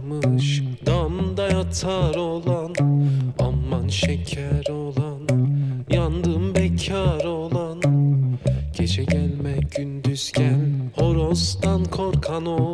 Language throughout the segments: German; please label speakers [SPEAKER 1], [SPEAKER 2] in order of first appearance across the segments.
[SPEAKER 1] kalmış Damda yatar olan Aman şeker olan Yandım bekar olan. Gece gelme gündüz gel Horozdan korkan
[SPEAKER 2] olan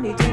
[SPEAKER 2] Monday.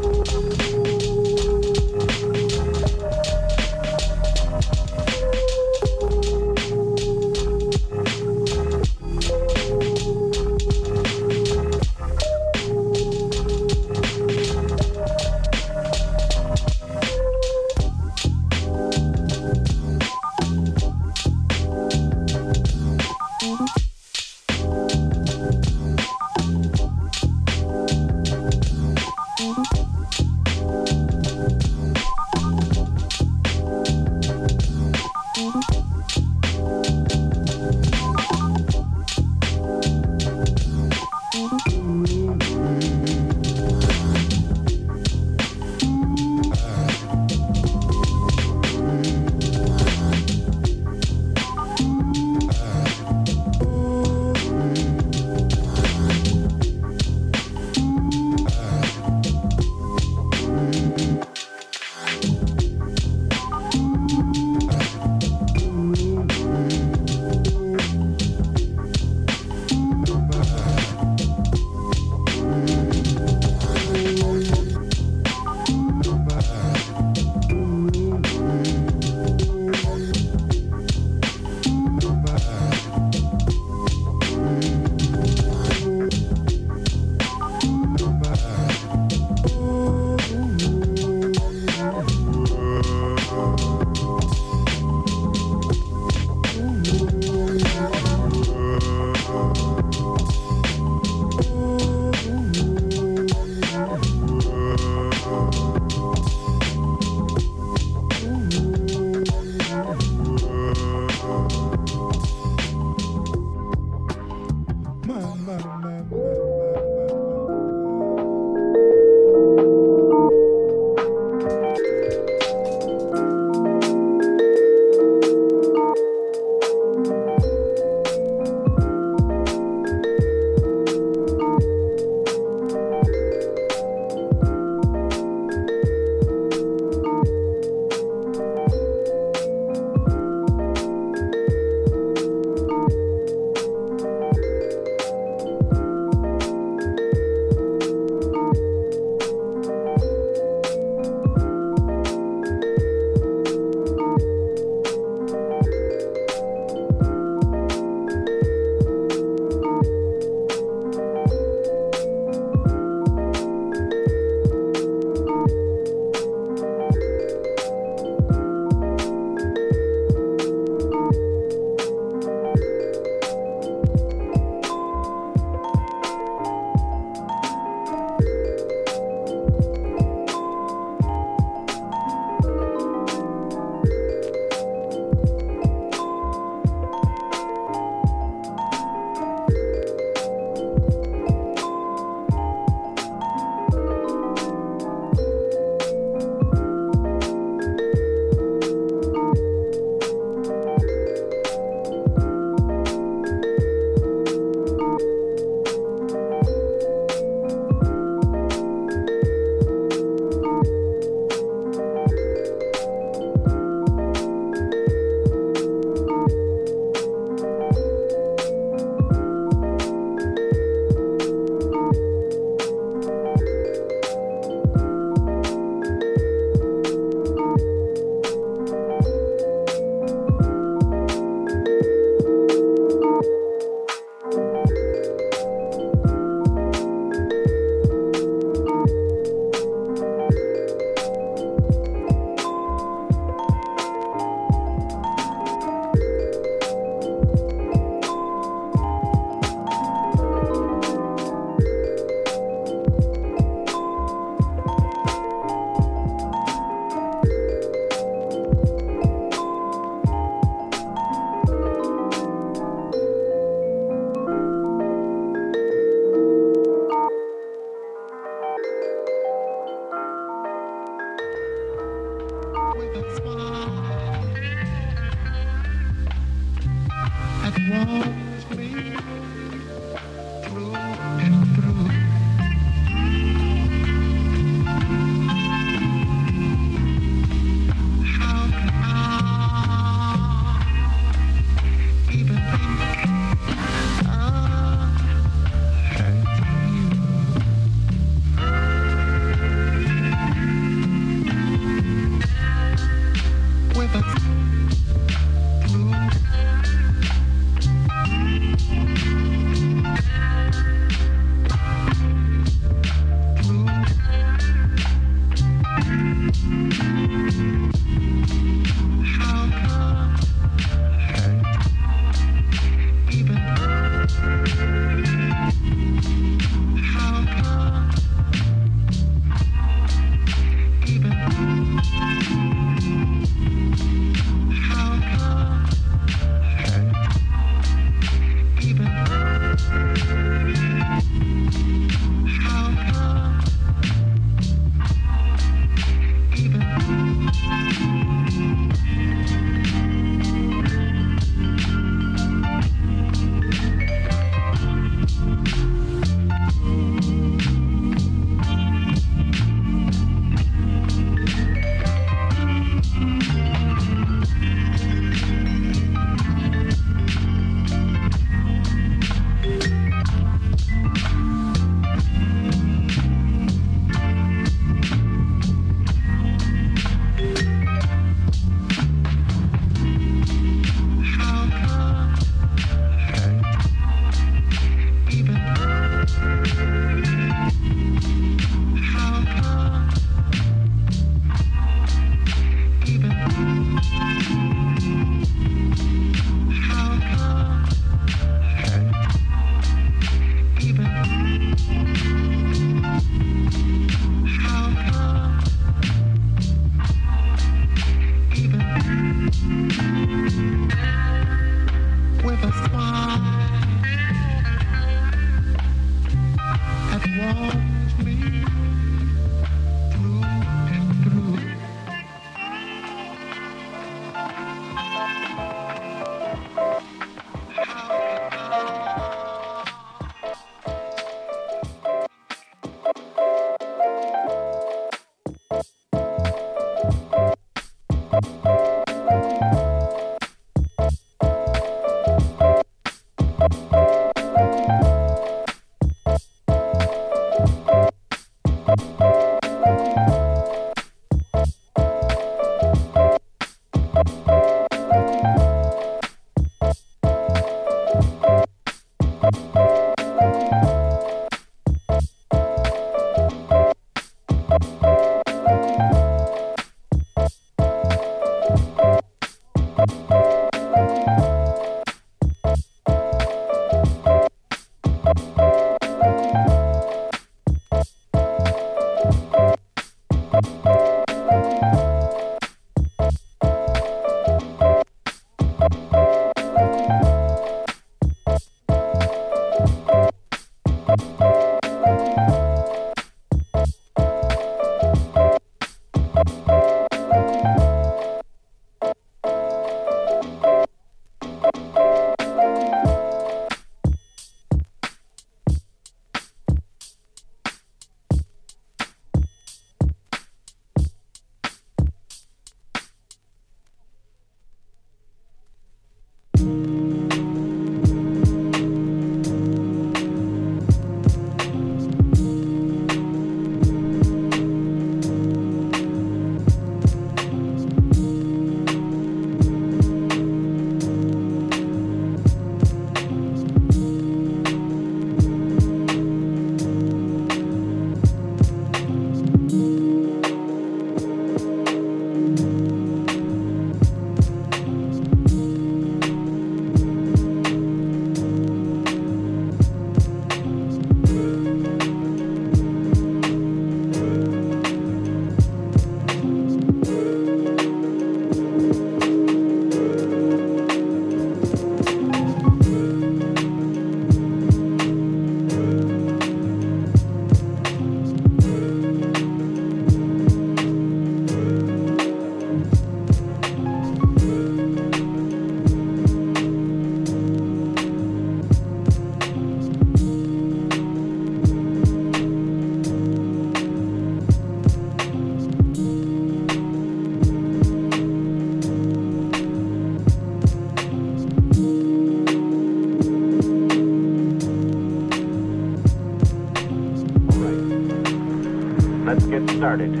[SPEAKER 2] Started.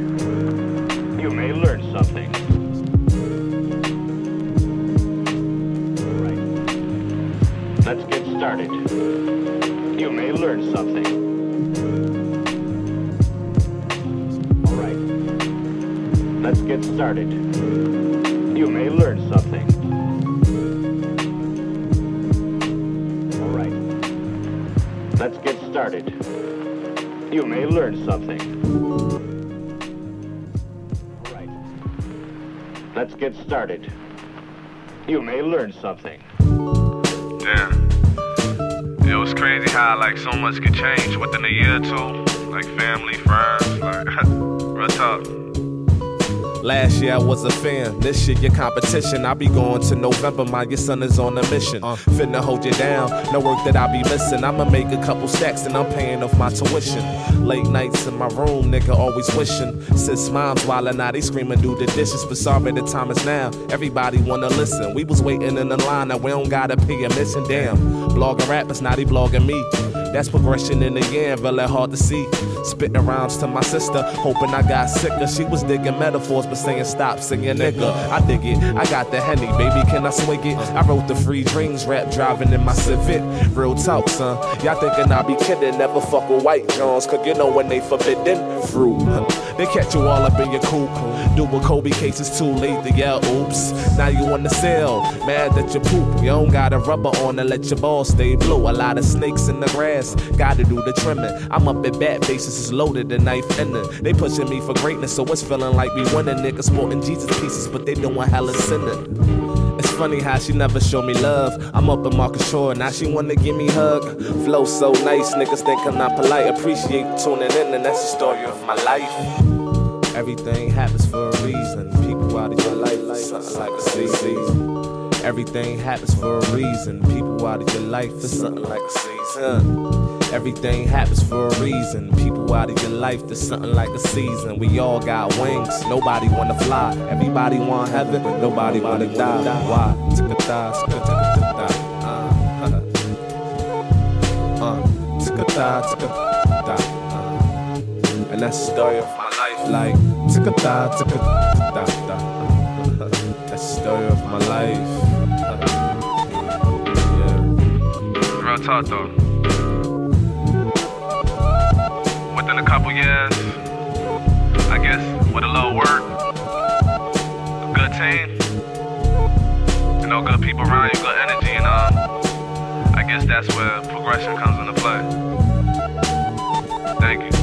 [SPEAKER 2] Started. You may learn something.
[SPEAKER 3] Damn. It was crazy how like so much could change within a year or two. Like family, friends, like real talk.
[SPEAKER 4] Last year I was a fan, this year your competition. I'll be going to November, my your son is on a mission. Uh, finna hold you down, no work that I be missing. I'ma make a couple stacks and I'm paying off my tuition. Late nights in my room, nigga always wishing. Sis mom's wildin' now, they screaming do the dishes. But sorry, the time is now. Everybody wanna listen. We was waiting in the line, now we don't gotta pay a mission. Damn, blogging rappers, now they blogging me. That's progression in the end, really hard to see. Spitting rhymes to my sister, hoping I got sicker. She was digging metaphors, but saying stop singing nigga. I dig it, I got the henny, baby, can I swing it? I wrote the free dreams rap driving in my Civic. Real talk, son. Y'all thinking I be kidding, never fuck with white Johns, cause you know when they forbidden fruit. They catch you all up in your coop. Do a Kobe case, it's too late to yell oops. Now you on the cell, mad that you poop. You don't got a rubber on to let your balls stay blue. A lot of snakes in the grass, gotta do the trimming. I'm up at bat bases, is loaded, the knife in it. They pushing me for greatness, so it's feeling like we winning. Niggas sporting Jesus pieces, but they doing hella sinning. It's funny how she never show me love. I'm up in Marcus Shore, now she wanna give me hug. Flow so nice, niggas think I'm not polite. Appreciate tuning in, and that's the story of my life. Everything happens for a reason. People out of your life, something like a season. Everything happens for a reason. People out of your life, it's something like a season. Everything happens for a reason. People out of your life, there's something like a season. We all got wings, nobody wanna fly. Everybody want heaven, but nobody wanna die. Why? Uh, uh, uh. And that's the story of my life, like tick-a-die, uh. That's the story of my life.
[SPEAKER 3] Real talk though. Couple years, I guess with a little work, a good team, you know, good people around you, good energy, and um, I guess that's where progression comes into play. Thank you.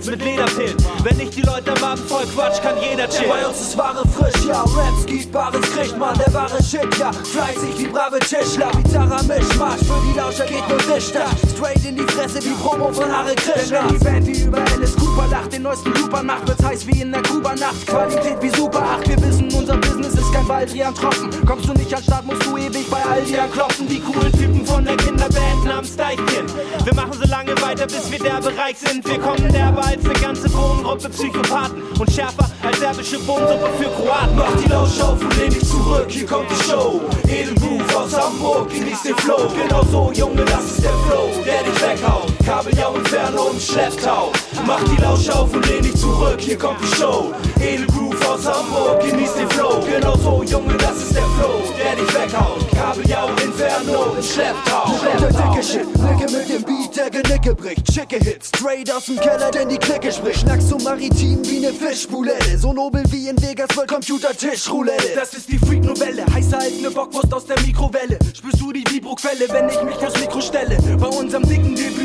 [SPEAKER 5] Bolzplatz mit Lederpillen. Wenn nicht die Leute am Abend voll Quatsch, kann jeder chillen.
[SPEAKER 6] Bei uns ist Raps Bares kriegt man, der wahre Shit, ja, fleißig wie brave Tischler, Gitarre Mischmasch, für die Lauscher geht nur Dichter, straight in die Fresse wie Promo von Hare Krishna. Denn die Band wie über Alice Cooper lacht, den neuesten Looper macht, wird's heiß wie in der Kuba-Nacht, Qualität wie Super 8, wir wissen, unser Business ist kein Baldrian Tropfen, kommst du nicht an Start, musst du ewig bei Aldi anklopfen,
[SPEAKER 5] Die coolen Typen von der Kinderband namens Deichkind. Wir machen so lange weiter, bis wir derbe reich sind. Wir kommen derbe als eine ganze Bohnengruppe Psychopathen und schärfer als serbische Bohnensuppe für Kroaten.
[SPEAKER 6] Mach die Lausch auf und lehn dich zurück, hier kommt die Show. Edelgroove aus Hamburg, genieß den Flow. Genau so, Junge, das ist der Flow, der dich weghaut. Kabeljau Inferno im Schlepptau. Mach die Lausch auf und lehn dich zurück, hier kommt die Show. Edelgroove aus Hamburg, genieß den Flow. Genau so, Junge, das ist der Flow, der dich weghaut. Kabeljau Inferno im Schlepptau. Der dicke Shit, Nicke mit dem Beat, der Genicke bricht. Schicke Hits, straight aus dem Keller, denn die Clique spricht. Schnackst so maritim wie ne Fischbulette. So nobel wie in Vegas World Computer-Tisch Roulette.
[SPEAKER 5] Das ist die Freak-Novelle, heißer als ne Bockwurst aus der Mikrowelle. Spürst du die Vibro-Quelle, wenn ich mich vors Mikro stelle? Bei unserem dicken Debüt,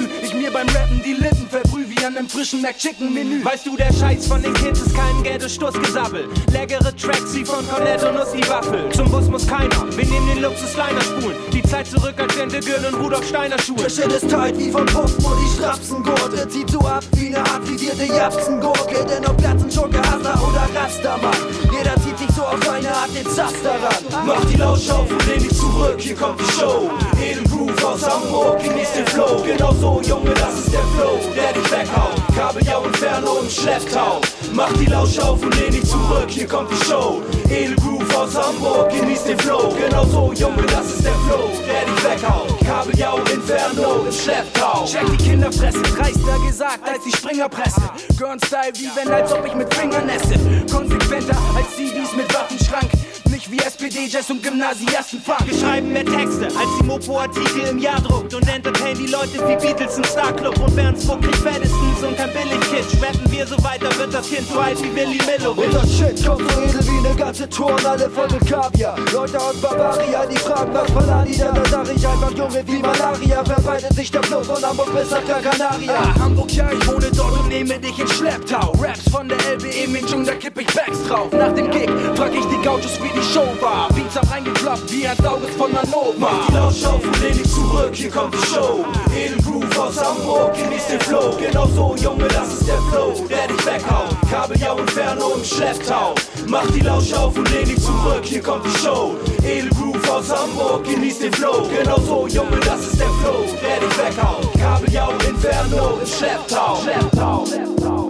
[SPEAKER 5] beim Rappen
[SPEAKER 6] die Lippen verbrüh wie an einem frischen McChicken-Menü.
[SPEAKER 5] Weißt du, der Scheiß von den Kids ist kein Ghetto-Stussgesabbel. Leckere Tracks wie von Cornetto Nuss die Waffel. Zum Bus muss keiner, wir nehmen den Luxus-Liner spulen. Die Zeit zurück als Ente Gürtel und Rudolf Steiner Schuhe.
[SPEAKER 6] Der Shit ist tight wie von Puffen und die Strapsengurte. Zieht so ab wie ne aktivierte Japsengurke. Denn ob Platzen, Schurke, Hasser oder Rastermann. Jeder zieht sich so auf eine Art den Sass daran. Mach die und lehn dich zurück, hier kommt die Show. Edelgroove aus Hamburg, genieß den Flow. Genau so, Junge, das ist der Flow, der dich weghaut. Kabeljau, Inferno im Schlepptau. Mach die Lausch auf und lehn dich zurück, hier kommt die Show. Edelgroove aus Hamburg, genieß den Flow. Genau so, Junge, das ist der Flow, der dich weghaut. Kabeljau, Inferno im Schlepptau.
[SPEAKER 5] Check die Kinderfresse, dreister gesagt als die Springerpresse. Girl-Style wie wenn, als ob ich mit Fingern esse. Konsequenter als CDs mit Waffenschrank. Nicht wie SPD-Jazz und Gymnasiastenfunk. Wir schreiben mehr Texte als die Mopo-Artikel im Jahr druckt und entertain die Leute wie Beatles im Starclub und Bernsburg kriegt fettestens und kein Billig-Kitsch. Rappen wir so weiter, wird das Kind so alt wie Willy Millowitsch.
[SPEAKER 6] Und das Shit kommt so edel wie ne ganze Tour und alle voll mit Kaviar. Leute aus Bavaria, die fragen, was Paladi da, da sag ich einfach, Junge, wie Malaria. Verbreitet sich der Fluss von Hamburg bis nach Gran Canaria.
[SPEAKER 5] Ah, Hamburg, ja, ich wohne dort und nehme dich in Schlepptau. Raps von der LBE Minjung, da kipp ich Bags drauf. Nach dem Gig frag ich die Gauchos, wie die Show war. Beats hab reingekloppt wie ein Sauges von Manova.
[SPEAKER 6] Mach die Lausch auf und lehn dich zurück, hier kommt die Show. Edelgroove aus Hamburg, genieß den Flow. Genau so, Junge, das ist der Flow, der dich weghaut. Kabeljau, Inferno im Schlepptau. Mach die Lausch auf und lehn dich zurück, hier kommt die Show. Edelgroove aus Hamburg, genieß den Flow. Genau so, Junge, das ist der Flow, der dich weghaut. Kabeljau, Inferno im Schlepptau. Schlepptau. Schlepptau.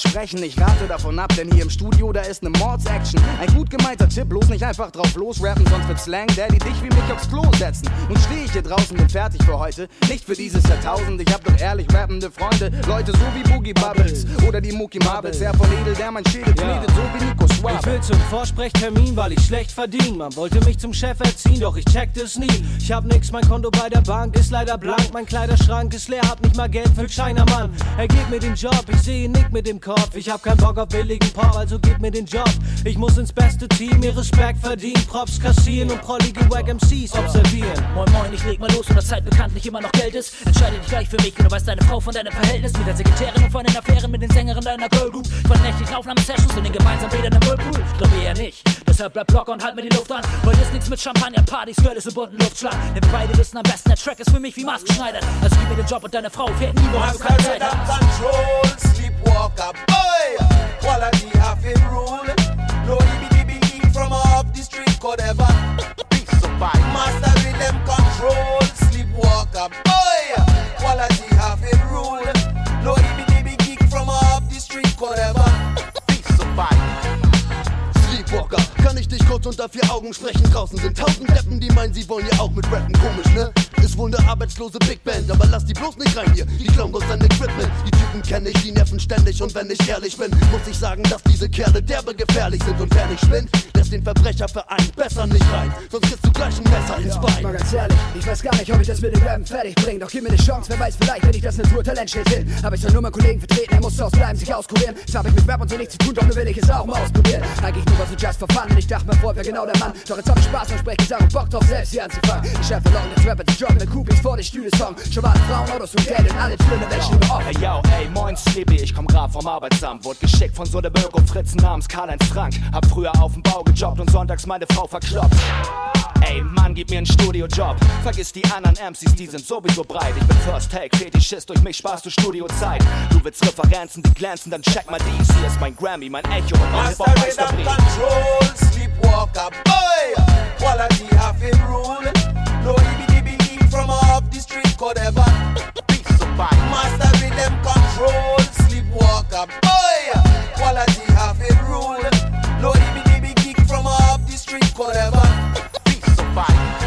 [SPEAKER 5] Weiter vorsprechen? Ich rate davon ab, denn hier im Studio, da ist ne Mordsaction. Ein gut gemeinter Tipp, bloß nicht einfach drauf losrappen, sonst wird Slang Daddy dich wie mich aufs Klo setzen. Nun steh ich hier draußen, bin fertig für heute. Nicht für dieses Jahrtausend, ich hab doch ehrlich rappende Freunde. Leute so wie Boogie Bubbles oder die Mookie Marbles. Herr von Edel, der mein Schädel knetet, so wie Nico
[SPEAKER 7] Ich will zum Vorsprechtermin, weil ich schlecht verdien. Man wollte mich zum Chef erziehen, doch ich checkte es nie. Ich hab nix, mein Konto bei der Bank ist leider blank. Mein Kleiderschrank ist leer, hab nicht mal Geld für Chinamann. Er gibt mir den Job, ich sehe ihn nick mit dem Kopf. Ich hab keinen Bock auf billigen Pop, also gib mir den Job. Ich muss ins beste Team, ihr Respekt verdienen. Props kassieren und prollige Wack MCs observieren.
[SPEAKER 8] Moin Moin, ich leg mal los und das Zeit bekanntlich immer noch Geld ist. Entscheide dich gleich für mich, und du weißt deine Frau von deinem Verhältnis mit der Sekretärin und von den Affären mit den Sängerinnen deiner Girl Group. Von nächtlichen Aufnahmesessions und den gemeinsamen Bildern im Whirlpool. Ich glaube eher nicht, deshalb bleib locker und halt mir die Luft an. Heute ist nichts mit Champagner, Partys, Girls und bunten Luftschlag. Denn wir beide wissen am besten, der Track ist für mich wie maßgeschneidert. Also gib mir den Job und deine Frau fährt nie, woher du keine Zeit hast.
[SPEAKER 6] control, sleepwalker, boy. Quality have it rule. No EBDB from off the street, could ever. Master rhythm control, sleepwalker, boy. Quality have it rule. No EBDB geek from off the street, could ever.
[SPEAKER 9] Sleepwalker, kann ich dich kurz unter vier Augen sprechen? Draußen sind tausend Deppen, die meinen, sie wollen ja auch mit rappen. Komisch, ne? Ist wohl eine arbeitslose Big Band, aber lass die bloß nicht rein hier. Die klauen bloß dein Equipment. Die Typen kenne ich, die nerven ständig. Und wenn ich ehrlich bin, muss ich sagen, dass diese Kerle derbe gefährlich sind. Und wer nicht spinnt, lässt den Verbrecherverein besser nicht rein. Sonst kriegst du gleich ein Messer ins
[SPEAKER 5] Mal
[SPEAKER 9] Bein.
[SPEAKER 5] ganz ehrlich, ich weiß gar nicht, ob ich das mit dem Rappen fertig bringe. Doch gib mir eine Chance, wer weiß, vielleicht, wenn ich das Naturtalent steht hin. Hab ich zwar nur meinen Kollegen vertreten, er muss ausbleiben, sich auskurieren. Das hab ich mit Rap und so nichts zu tun, doch nur will ich es auch mal ausprobieren. Eigentlich nur was so just for fun. Und ich dachte mir vor, wer genau der Mann. Doch jetzt hab ich Spaß und sprech Gesang und Bock drauf, selbst hier anzufangen. Ich schaffe Long, jetzt Rapper, die joggen mit Groupies vor die Stühle-Song. Schon waren Frauen, Autos und Geld und alle stehen mir offen.
[SPEAKER 10] Ey yo, ey, moin Sleepy, ich komm grad vom Arbeitsamt. Wurde geschickt von so der Öko Fritzen namens Karl-Heinz Frank. Hab früher auf dem Bau gejobbt und sonntags meine Frau verkloppt. Ey, Mann, gib mir einen Studiojob. Vergiss die anderen MCs, die sind sowieso breit. Ich bin First Take, Fetischist, durch mich sparst du Studiozeit. Du willst Referenzen, die glänzen, dann check mal dies. Hier ist mein Grammy, mein Echo und mein
[SPEAKER 6] Master rhythm
[SPEAKER 10] Hip-Hop-Meisterbrief.
[SPEAKER 6] control, sleepwalker, boy. Quality have it rule. No geek from off the street, could ever. Master rhythm control, sleepwalker, boy. Quality have it rule. No EBDB geek from off the street, could ever.
[SPEAKER 11] Mir in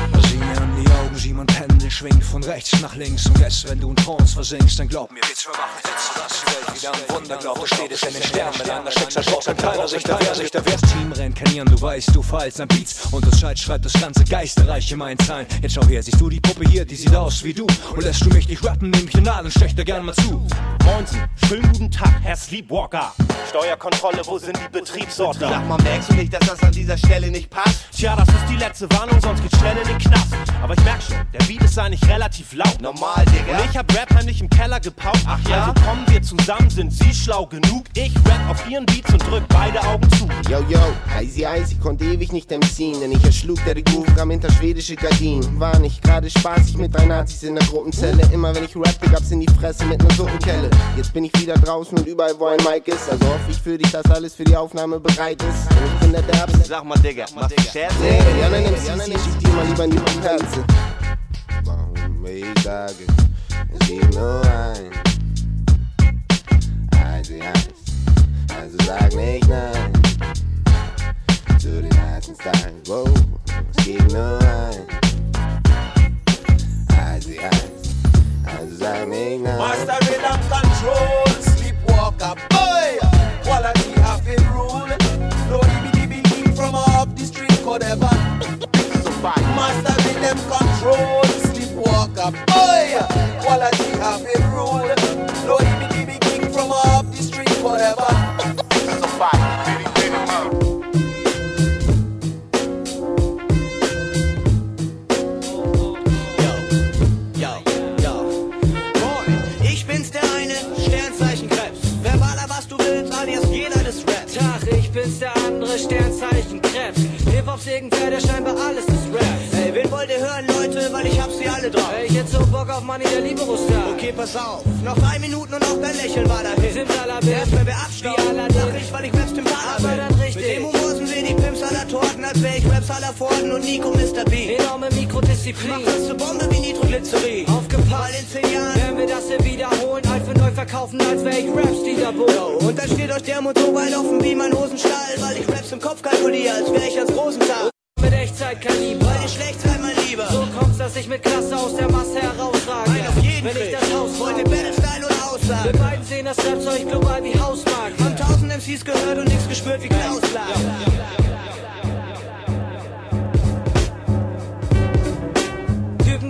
[SPEAKER 11] sieh mein Pendel schwingt von rechts nach links. Und jetzt, wenn du in Trance versinkst, dann glaub mir, wird's verwachen. Jetzt lass die Welt wieder ein Wunder glaubt, da steht es in den Sternen. Mit einer Schicksalsbox, wenn keiner sich da wer sich da wehrt. Team reinkarnieren, du weißt, du fallst an Beats. Und das Scheit schreibt das ganze Geisterreich in meinen Zeilen. Jetzt schau her, siehst du die Puppe hier, die sieht aus wie du. Und lässt du mich nicht rappen, nehm ich den Nadel, stech da gern mal zu.
[SPEAKER 12] Moinsen, schönen guten Tag, Herr Sleepwalker. Steuerkontrolle, wo sind die Betriebsorte?
[SPEAKER 13] Sag mal, merkst du nicht, dass das an dieser Stelle nicht passt?
[SPEAKER 12] Tja, das ist die letzte Warnung, sonst geht's schnell in den Knast. Aber ich merk schon, der Beat ist eigentlich relativ flau.
[SPEAKER 13] Normal, Digga.
[SPEAKER 12] Und ich hab Rap heimlich im Keller gepaukt. Ach
[SPEAKER 13] ja?
[SPEAKER 12] Also kommen wir zusammen, sind sie schlau genug. Ich rap auf ihren Beats und drück beide Augen zu.
[SPEAKER 14] Yo, yo, Eis, ich konnte ewig nicht MC'n, denn ich erschlug der Groove kam hinter schwedische Gardinen. War nicht gerade spaßig mit drei Nazis in der Gruppenzelle. Immer wenn ich rappte, gab's in die Fresse mit ner Suppenkelle. Jetzt bin ich wieder draußen und überall, wo ein Mic ist. Also hoffe ich für dich, dass alles für die Aufnahme bereit ist. Und ich bin der Derbste.
[SPEAKER 13] Sag mal, Digga, machst du Scherze?
[SPEAKER 14] Nee, die anderen MCs, ich schick die mal lieber in die Perze. Warum ich sage, es gibt nur ein. Easy Eis, also sag nicht nein. Zu den heißen Style, wow, es gibt nur ein. Easy Eis, also sag nicht nein.
[SPEAKER 6] Master rhythm control, sleepwalker boy. Quality have been rule. No DB king from up the street could ever. Master rhythm control, sleepwalker boy. Quality have been rule. No DB king from up the street could ever.
[SPEAKER 15] Yo, yo. Moin, ich bin's der eine, Sternzeichen Krebs.
[SPEAKER 7] Bin's der scheinbar alles ist Rap.
[SPEAKER 15] Wen wollt ihr hören, Leute, weil ich hab sie alle drauf.
[SPEAKER 7] Ey, ich hätt so Bock auf Money, der Libero-Star.
[SPEAKER 15] Okay, pass auf, noch drei Minuten und auch dein Lächeln war dahin.
[SPEAKER 7] Simsalabim.
[SPEAKER 15] Erst wenn wir abstauben, lach ich, weil ich Raps im Taler
[SPEAKER 7] Aber
[SPEAKER 15] bin.
[SPEAKER 7] dann richtig.
[SPEAKER 15] Mit dem Humor sind wir die Pimps aller Torten, als wär ich Raps aller Forden und Nico Mr. B.
[SPEAKER 7] Enorme Mikrodisziplin.
[SPEAKER 15] Mach das zur Bombe wie Nitroglycerin.
[SPEAKER 7] Aufgepasst.
[SPEAKER 15] Mal in zehn Jahren.
[SPEAKER 7] Werden wir das hier wiederholen, alt für neu verkaufen, als wär ich Raps-Dealer-Bull.
[SPEAKER 15] Yo, und dann steht euch der Motor weit offen wie mein Hosenstall, weil ich Raps im Kopf kalkuliere, als wär ich ans Rosenthal.
[SPEAKER 7] Mit Echtzeitkaliber.
[SPEAKER 15] Weil schlecht mein Lieber.
[SPEAKER 7] So kommt's, dass ich mit Klasse aus der Masse herausrage.
[SPEAKER 15] Ein auf jeden
[SPEAKER 7] Wenn ich
[SPEAKER 15] Fall.
[SPEAKER 7] das Haus rauche.
[SPEAKER 15] Battle-Style oder Aussage?
[SPEAKER 7] Wir beiden sehen das Rapzeug global wie Hausmark.
[SPEAKER 15] Haben tausend MCs gehört und nichts gespürt wie Klaus lag.
[SPEAKER 7] Typen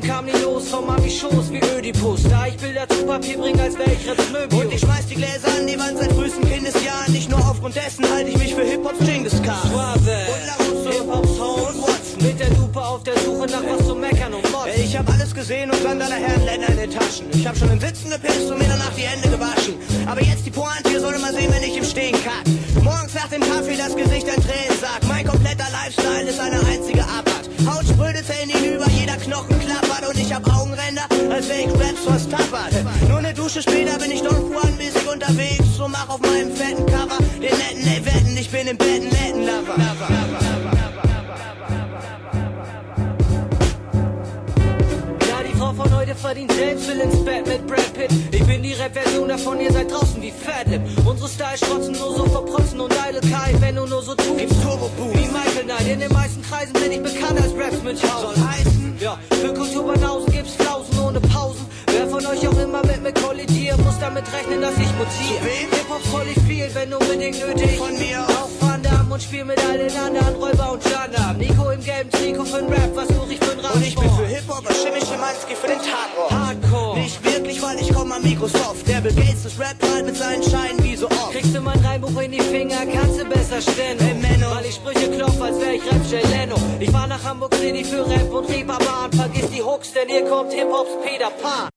[SPEAKER 7] kamen nie los vom Abi-Schoß wie Ödipus. Da ich Bilder zu Papier bringe, als wär ich Raps Möbius.
[SPEAKER 15] Und ich schmeiß die Gläser an die Wand seit frühesten Kindesjahren. Nicht nur aufgrund dessen halte ich mich für Hip-Hops Genghis Khan.
[SPEAKER 7] Suave.
[SPEAKER 15] Und Larusso.
[SPEAKER 7] Hip-Hops Home.
[SPEAKER 15] Und Watson.
[SPEAKER 7] Mit der Lupe auf der Suche nach was zu meckern und motzen.
[SPEAKER 15] Ich hab alles gesehen und Sandaler Herrenländer in den Taschen. Ich hab schon im Sitzen gepisst und mir danach die Hände gewaschen. Aber jetzt die Pointe, ihr sollt mal sehen, wenn ich im Stehen kack. Morgens nach dem Kaffee das Gesicht ein Tränensack. Mein kompletter Lifestyle ist eine einzige Abart. Haut sprödet Zellen hinüber, jeder Knochen klappert und ich hab Augenränder, als wär ich Raps was tappert. Nur eine Dusche später bin ich Don Juan mäßig unterwegs. So mach auf meinem fetten Cover den netten ey, wetten, ich bin im Bett ein netten Lover.
[SPEAKER 7] Heute verdient selbst, will ins Bett mit Brad Pitt. Ich bin die Rap-Version davon, ihr seid draußen wie Fatlip. Unsere Style schrotzen nur so verprotzen und Eitelkeit, wenn du nur so tust.
[SPEAKER 15] Gibt's Turbo Boost.
[SPEAKER 7] Wie Michael Knight, in den meisten Kreisen bin ich bekannt als Raps Münchhausen.
[SPEAKER 15] Soll heißen,
[SPEAKER 7] Ja, für Kulturbanausen gibt's Flausen ohne Pausen. Von euch auch immer mit mir kollidiert, muss damit rechnen, dass ich mutiere. Hip-Hop voll ich viel, wenn unbedingt nötig.
[SPEAKER 15] Von mir
[SPEAKER 7] Auch Van Damme und spiel mit all den anderen Räuber und Gendarm. Nico im gelben Trikot für Rap, was such ich für ein Radsport?
[SPEAKER 15] Und ich bin für Hip-Hop, was Schimmy Schimanski für den Tatort.
[SPEAKER 7] Hardcore.
[SPEAKER 15] Nicht wirklich, weil ich komm am Microsoft. Der Bill Gates des Rap halt mit seinen Scheinen wie so oft.
[SPEAKER 7] Kriegst du mein Reimbuch in die Finger, kannst du besser stellen.
[SPEAKER 15] Hey, Menno.
[SPEAKER 7] Weil ich Sprüche klopf, als wär ich Rap Leno. Ich fahr nach Hamburg City für Rap und Reeperbahn. Vergiss die Hooks, denn hier kommt Hip-Hops Peter Pan.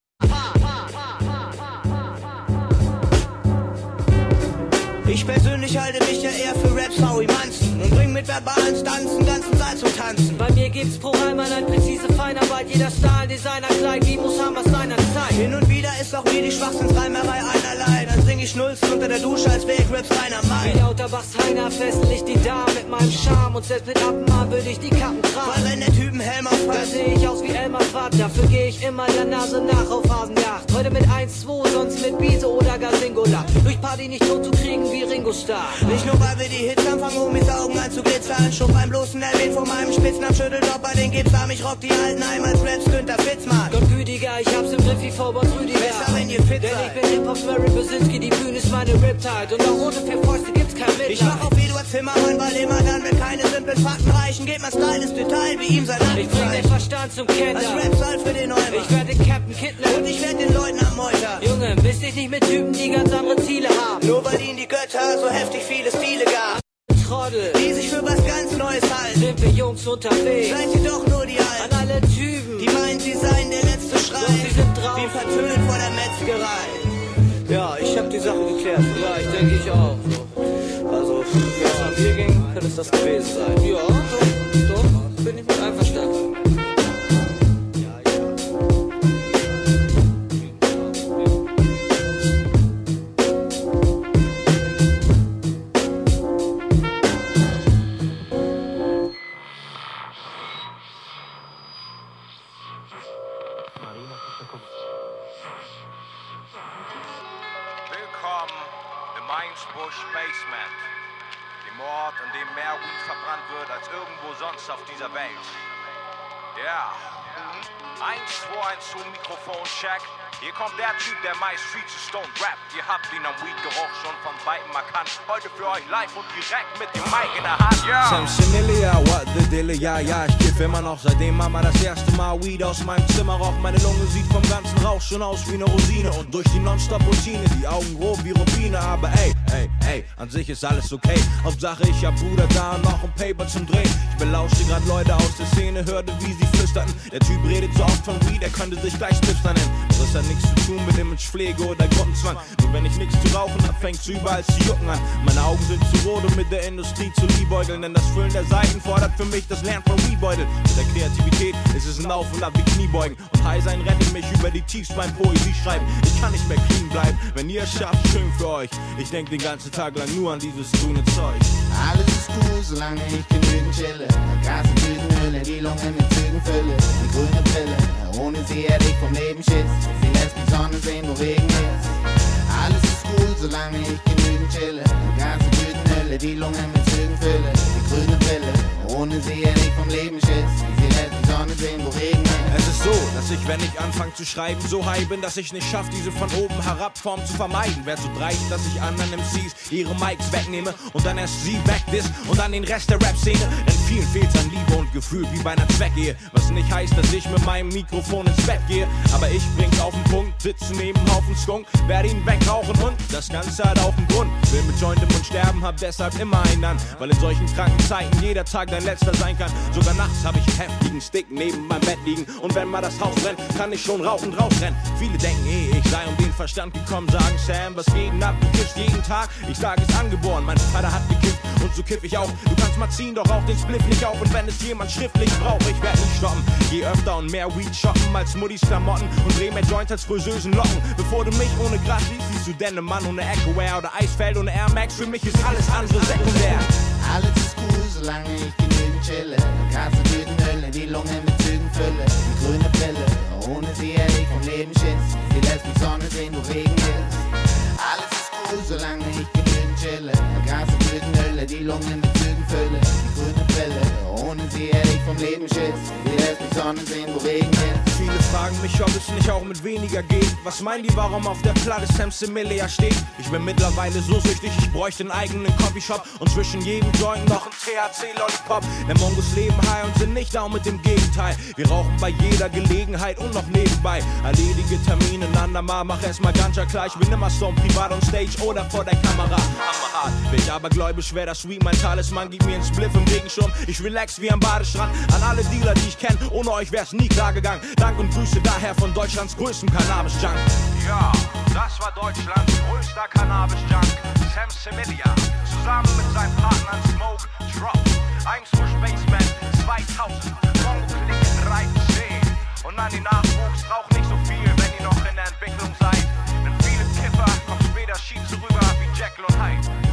[SPEAKER 15] Ich persönlich halte mich ja eher für Raps Howie Manson und bring mit verbalen Stanzen ganzen Saal zum Tanzen.
[SPEAKER 7] Bei mir gibt's pro Reim eine präzise Feinarbeit. Jeder Style, Designer, Kleid, wie muss haben was seiner Zeit.
[SPEAKER 15] Hin und wieder ist auch mir die Schwachsinnsreimerei einerlei. Dann sing ich Schnulzen unter der Dusche, als wär ich Raps reiner
[SPEAKER 7] Wie
[SPEAKER 15] Mai.
[SPEAKER 7] Lauterbachs Heiner festel ich die Dame mit meinem Charme. Und selbst mit Appenmann würde ich die Kappen tragen.
[SPEAKER 15] Weil wenn der Typen Helm
[SPEAKER 7] Da
[SPEAKER 15] aufpasst,
[SPEAKER 7] seh ich aus wie Elmar Fudd, dafür geh ich immer der Nase nach auf Hasenjagd. Heute mit 1-2, sonst mit Biese oder gar Singular. Durch Party nicht tot zu kriegen wie Ringo Starr.
[SPEAKER 15] Nicht nur weil wir die Hits anfangen, um mit Augen anzuglitzern. Schon beim bloßen Erwähnen von meinem Spitznamen bei den Gipsarm. Ich rock die alten Heim als Raps Günther Fitzmann.
[SPEAKER 7] Gott gütiger, ich hab's im Griff wie Vorwärts Rüdiger.
[SPEAKER 15] Besser, wenn ihr fit
[SPEAKER 7] Denn
[SPEAKER 15] seid.
[SPEAKER 7] ich bin Hip-Hop Mary Besinski, die Bühne ist meine Riptide. Und auch ohne vier Fäuste gibt's kein Mitleid.
[SPEAKER 15] Ich mach auf Eduard Zimmermann, weil immer dann, wenn keine simplen Fakten reichen, geht mein Style ins Detail, wie ihm sein
[SPEAKER 7] Ich bring den. Verstand zum Kinder.
[SPEAKER 15] Als Rap-Style für den Neumann.
[SPEAKER 7] Ich werde Captain Kittler.
[SPEAKER 15] Und ich werd den Leuten am Meuter.
[SPEAKER 7] Junge, bist dich nicht mit Typen, die ganz andere Ziele haben.
[SPEAKER 15] Nur weil ihnen die Götter so heftig viele Stile gab.
[SPEAKER 7] Model,
[SPEAKER 15] die sich für was ganz Neues halten.
[SPEAKER 7] Sind wir Jungs unterwegs?
[SPEAKER 15] Seid ihr doch nur die Alten.
[SPEAKER 7] An alle Typen,
[SPEAKER 15] die meinen, sie seien der letzte Schrei.
[SPEAKER 7] Doch sie sind drauf.
[SPEAKER 15] Wie vertönt vor der Metzgerei.
[SPEAKER 7] Ja, ich hab die Sache geklärt. Ja, ich denke ich auch. Also, wenn es an dir ging, könnte es das gewesen sein. Ja, doch,
[SPEAKER 16] Yeah. 1, 2, 1, 2, Mikrofon check. Hier kommt der Typ, der My Street to Stone Rap. Ihr habt ihn am Weed-Geruch schon von weitem erkannt. Heute für euch live und direkt mit dem Mic in der Hand. Yeah.
[SPEAKER 4] Sam Sinilia, what the Dille, ja, ja, ich kiff immer noch. Seitdem Mama das erste Mal Weed aus meinem Zimmer raucht. Meine Lunge sieht vom ganzen Rauch schon aus wie eine Rosine. Und durch die Nonstop-Routine, die Augen grob wie Rubine. Aber ey, ey, ey, an sich ist alles okay. Hauptsache ich hab Bruder da und noch ein Paper zum Drehen. Ich belauschte grad Leute aus der Szene, hörte wie sie flüsterten. Der Typ redet so oft von Weed, er könnte sich gleich Spitzer nennen. Das hat nichts zu tun mit Imagepflege oder Gruppenzwang. Nur wenn ich nichts zu rauchen hab, fängt's überall zu jucken an. Meine Augen sind zu rot, um mit der Industrie zu liebäugeln, denn das Füllen der Seiten fordert für mich das Lernen von Weedbeutel. Mit der Kreativität ist es ein Auf und Ab wie Kniebeugen. Und High sein rettet mich über die Tiefs beim Poesie schreiben. Ich kann nicht mehr clean bleiben, wenn ihr es schafft, schön für euch. Ich denk den ganzen Tag lang nur an dieses grüne Zeug.
[SPEAKER 17] Alles ist cool, solange ich genügend chille. Gas und Tütenhülle, die Lungen mit Zügen fülle. Die grüne Pille, ohne sie hätte ich vom Leben Schiss. Sie lässt die Sonne sehen, wo Regen ist. Alles ist cool, solange ich genügend chille. Die ganze Blütenhülle, die Lungen mit Zügen fülle. Die grüne Brille, ohne sie hätte ich vom Leben Schiss. Sie die Sonne sehen, wo Regen ist.
[SPEAKER 4] Es ist so, dass ich, wenn ich anfange zu schreiben, so high bin, dass ich nicht schaffe, diese von oben herab Form zu vermeiden. Wär so dreist, dass ich anderen MCs ihre Mics wegnehme und dann erst sie wegdiss und dann den Rest der Rap-Szene. Denn vielen fehlt's an Liebe und Gefühl wie bei einer Zweckehe. Was nicht heißt, dass ich mit meinem Mikrofon ins Bett gehe. Aber ich bring's auf den Punkt, sitze neben Haufen Skunk, werde ihn wegrauchen und das Ganze hat auch einen Grund. Will mit Joint im Mund sterben, hab deshalb immer einen an. Weil in solchen kranken Zeiten jeder Tag dein letzter sein kann. Sogar nachts hab ich heftigen Stick neben meinem Bett liegen. Und wenn mal das Haus brennt, kann ich schon rauchend rausrennen. Viele denken, eh, ich sei um den Verstand gekommen, sagen Sam, was geht denn ab? Du kiffst jeden Tag. Ich sage, es angeboren, mein Vater hat gekifft und so kiff ich auch. Du kannst mal ziehen, doch auch den Spliff nicht auf. Und wenn es jemand schriftlich braucht, ich werd nicht stoppen. Geh öfter und mehr Weed shoppen als Muddis Klamotten und dreh mehr Joints als friseusen Locken. Bevor du mich ohne Gras siehst, siehst du denn Mann ohne Echo-Air oder Eisfeld ohne Air Max. Für mich ist alles andere sekundär.
[SPEAKER 17] Alles ist cool, solange ich genügend chille. Gas und Tütenhülle, die Lungen mit Zügen fülle. Die grüne Pille, ohne sie hätte ich vom Leben Schiss. Sie lässt die Sonne sehen, wo Regen ist. Alles ist cool, solange ich genügend chille. Gas und Tütenhülle, die Lungen mit Zügen fülle. Die ohne sie hätte ich vom Leben Schiss. Sie lässt die Sonne sehen, wo Regen ist.
[SPEAKER 4] Viele fragen mich, ob es nicht auch mit weniger geht. Was meinen die, warum auf der Platte Sam Similia steht? Ich bin mittlerweile so süchtig, ich bräuchte einen eigenen Copyshop und zwischen jedem Joint noch ein THC-Lollipop. Denn Mongos leben high und sind nicht down mit dem Gegenteil. Wir rauchen bei jeder Gelegenheit und noch nebenbei. Erledige Termine, andermal, mach erstmal Ganja klar. Ich bin immer stone, privat on stage oder vor der Kamera. Hammerhart, bin ich aber gläubig, schwer das Sweet, mein Talisman gibt mir einen Spliff im Regenschirm. Ich relax wie am Badestrand. An alle Dealer, die ich kenne, ohne euch wär's nie klar gegangen. Dank und Grüße daher von Deutschlands größtem Cannabis-Junk.
[SPEAKER 16] Ja, das war Deutschlands größter Cannabis-Junk, Sam Similia, zusammen mit seinen Partnern Smoke Drop. Eimsbusch Basement 2000, Mongo Click 13. Und an die Nachwuchs braucht nicht so viel, wenn ihr noch in der Entwicklung seid. Denn viele Kiffer kommen später Sheets rüber wie Jekyll und Hyde.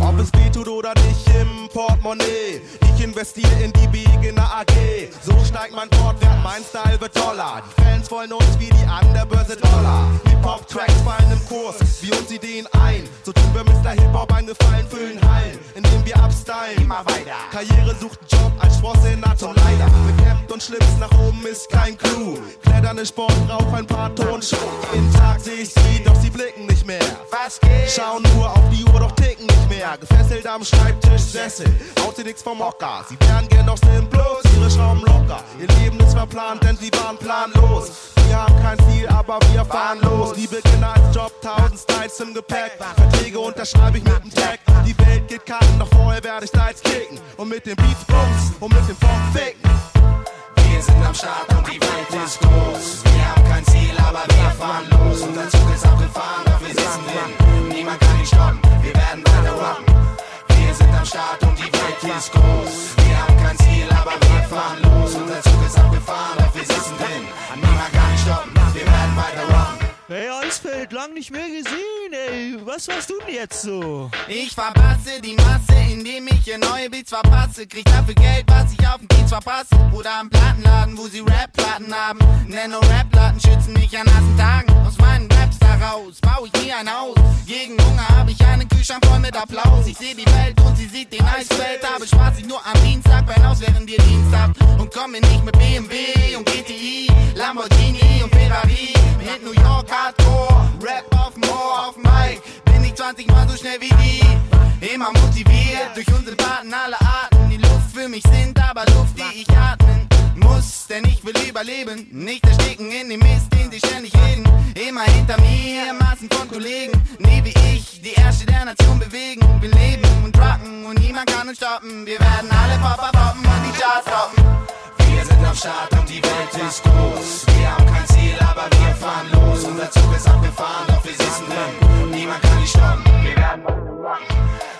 [SPEAKER 18] Ob es weh tut oder nicht im Portemonnaie. Investiere in die Beginner AG. So steigt mein Portwert, mein Style wird toller. Die Fans wollen uns wie die an der Börse Dollar. Hip-Hop-Tracks fallen im Kurs, wie uns Ideen ein. So tun wir Mr. Hip-Hop einen Gefallen, füllen Hallen. Indem wir abstylen Heim. Immer weiter. Karriere sucht einen Job als Sportsenator leider. Mit Hemd und Schlips nach oben ist kein Clou. Kletternde Sport braucht ein paar Tonschuhe. Jeden Tag seh ich sie, doch sie blicken nicht mehr. Was geht? Schauen nur auf die Uhr, doch ticken nicht mehr. Gefesselt am Schreibtisch, Sessel. Haut sie nix vom Hocker. Sie wären gern doch bloß ihre Schrauben locker. Ihr Leben ist verplant, denn sie waren planlos. Wir haben kein Ziel, aber wir fahren los. Liebe Kinder als Job, tausend Styles im Gepäck. Verträge unterschreibe ich mit dem Tag. Die Welt geht karten, doch vorher werde ich Styles kicken. Und mit den Beats bums und mit dem Funk ficken.
[SPEAKER 6] Wir sind am Start und die Welt ist groß. Wir haben kein Ziel, aber wir fahren los. Unser Zug ist abgefahren, doch wir sitzen drin. Niemand kann ihn stoppen, wir werden weiter rocken. Am Start und die Welt ist groß. Wir haben kein Ziel, aber wir fahren los. Unser Zug ist abgefahren, doch wir sitzen drin. Niemand kann stoppen, wir werden weiter rocken.
[SPEAKER 19] Hey Eisfeld, lang nicht mehr gesehen, ey. Was warst du denn jetzt so?
[SPEAKER 17] Ich verpasse die Masse, indem ich ihr neue Beats verpasse. Krieg dafür Geld, was ich auf dem Dienst verpasse. Oder am Plattenladen, wo sie Rap-Platten haben. Nenno Rap-Platten schützen mich an nassen Tagen. Aus meinen Raps daraus baue ich nie ein Haus. Gegen Hunger habe ich einen Kühlschrank voll mit Applaus. Ich sehe die Welt und sie sieht den Eisfeld. Habe Spaß ich nur am Dienstag beim Haus, während ihr Dienst. Und komme nicht mit BMW und GTI, Lamborghini und Ferrari. Mit New York Hardcore, Rap auf dem Ohr, auf Mic. Bin ich 20 Mal so schnell wie die. Immer motiviert durch unsere Paten aller Arten. Die Luft für mich sind aber Luft, die ich atmen muss. Denn ich will überleben, nicht ersticken in dem Mist, den sie ständig reden. Immer hinter mir Massen von Kollegen, nie wie ich, die Ärsche der Nation bewegen. Wir leben und rocken und niemand kann uns stoppen. Wir werden alle Papa poppen und die Charts toppen.
[SPEAKER 6] Wir sind am Start und die Welt ist groß. Wir haben kein Ziel, aber wir fahren los. Unser Zug ist abgefahren, doch wir sitzen drin. Niemand kann ihn stoppen. Wir werden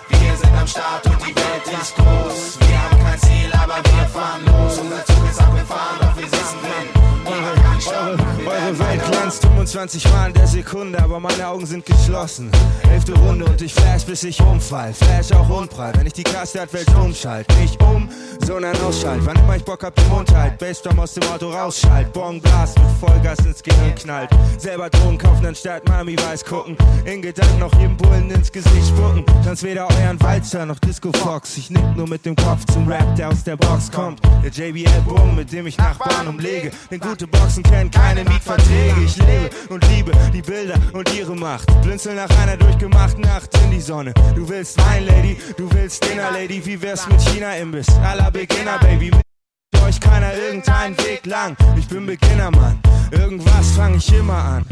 [SPEAKER 6] Wir sind am Start und die Welt ist groß. Wir haben kein Ziel, aber wir fahren los. Unser Zug ist abgefahren, doch wir sitzen drin. Niemand kann ihn stoppen. Wir
[SPEAKER 20] glänzt 25 Mal in der Sekunde, aber meine Augen sind geschlossen. Elfte Runde und ich flash, bis ich umfall. Flash auch unprall, wenn ich die Kasterwelt umschalt. Nicht um, sondern ausschalt. Wann immer ich Bock hab, den Mund halt. Bassdrum aus dem Auto rausschalt. Bon Blast mit Vollgas ins Gehirn knallt. Selber Drogen kaufen, anstatt Mami weiß gucken. In Gedanken noch jedem Bullen ins Gesicht spucken. Tanz weder euren Walzer noch Disco Fox. Ich nick nur mit dem Kopf zum Rap, der aus der Box kommt. Der JBL Boom, mit dem ich Nachbarn umlege. Denn gute Boxen kennen keine Mietverträge. Ich lebe und liebe die Bilder und ihre Macht. Blinzel nach einer durchgemachten Nacht in die Sonne. Du willst Wein, Lady, du willst Dinner, Lady. Wie wär's mit China-Imbiss? Aller Beginner, Baby. Mit euch keiner irgendeinen Weg lang. Ich bin Beginner, Mann. Irgendwas fang ich immer an.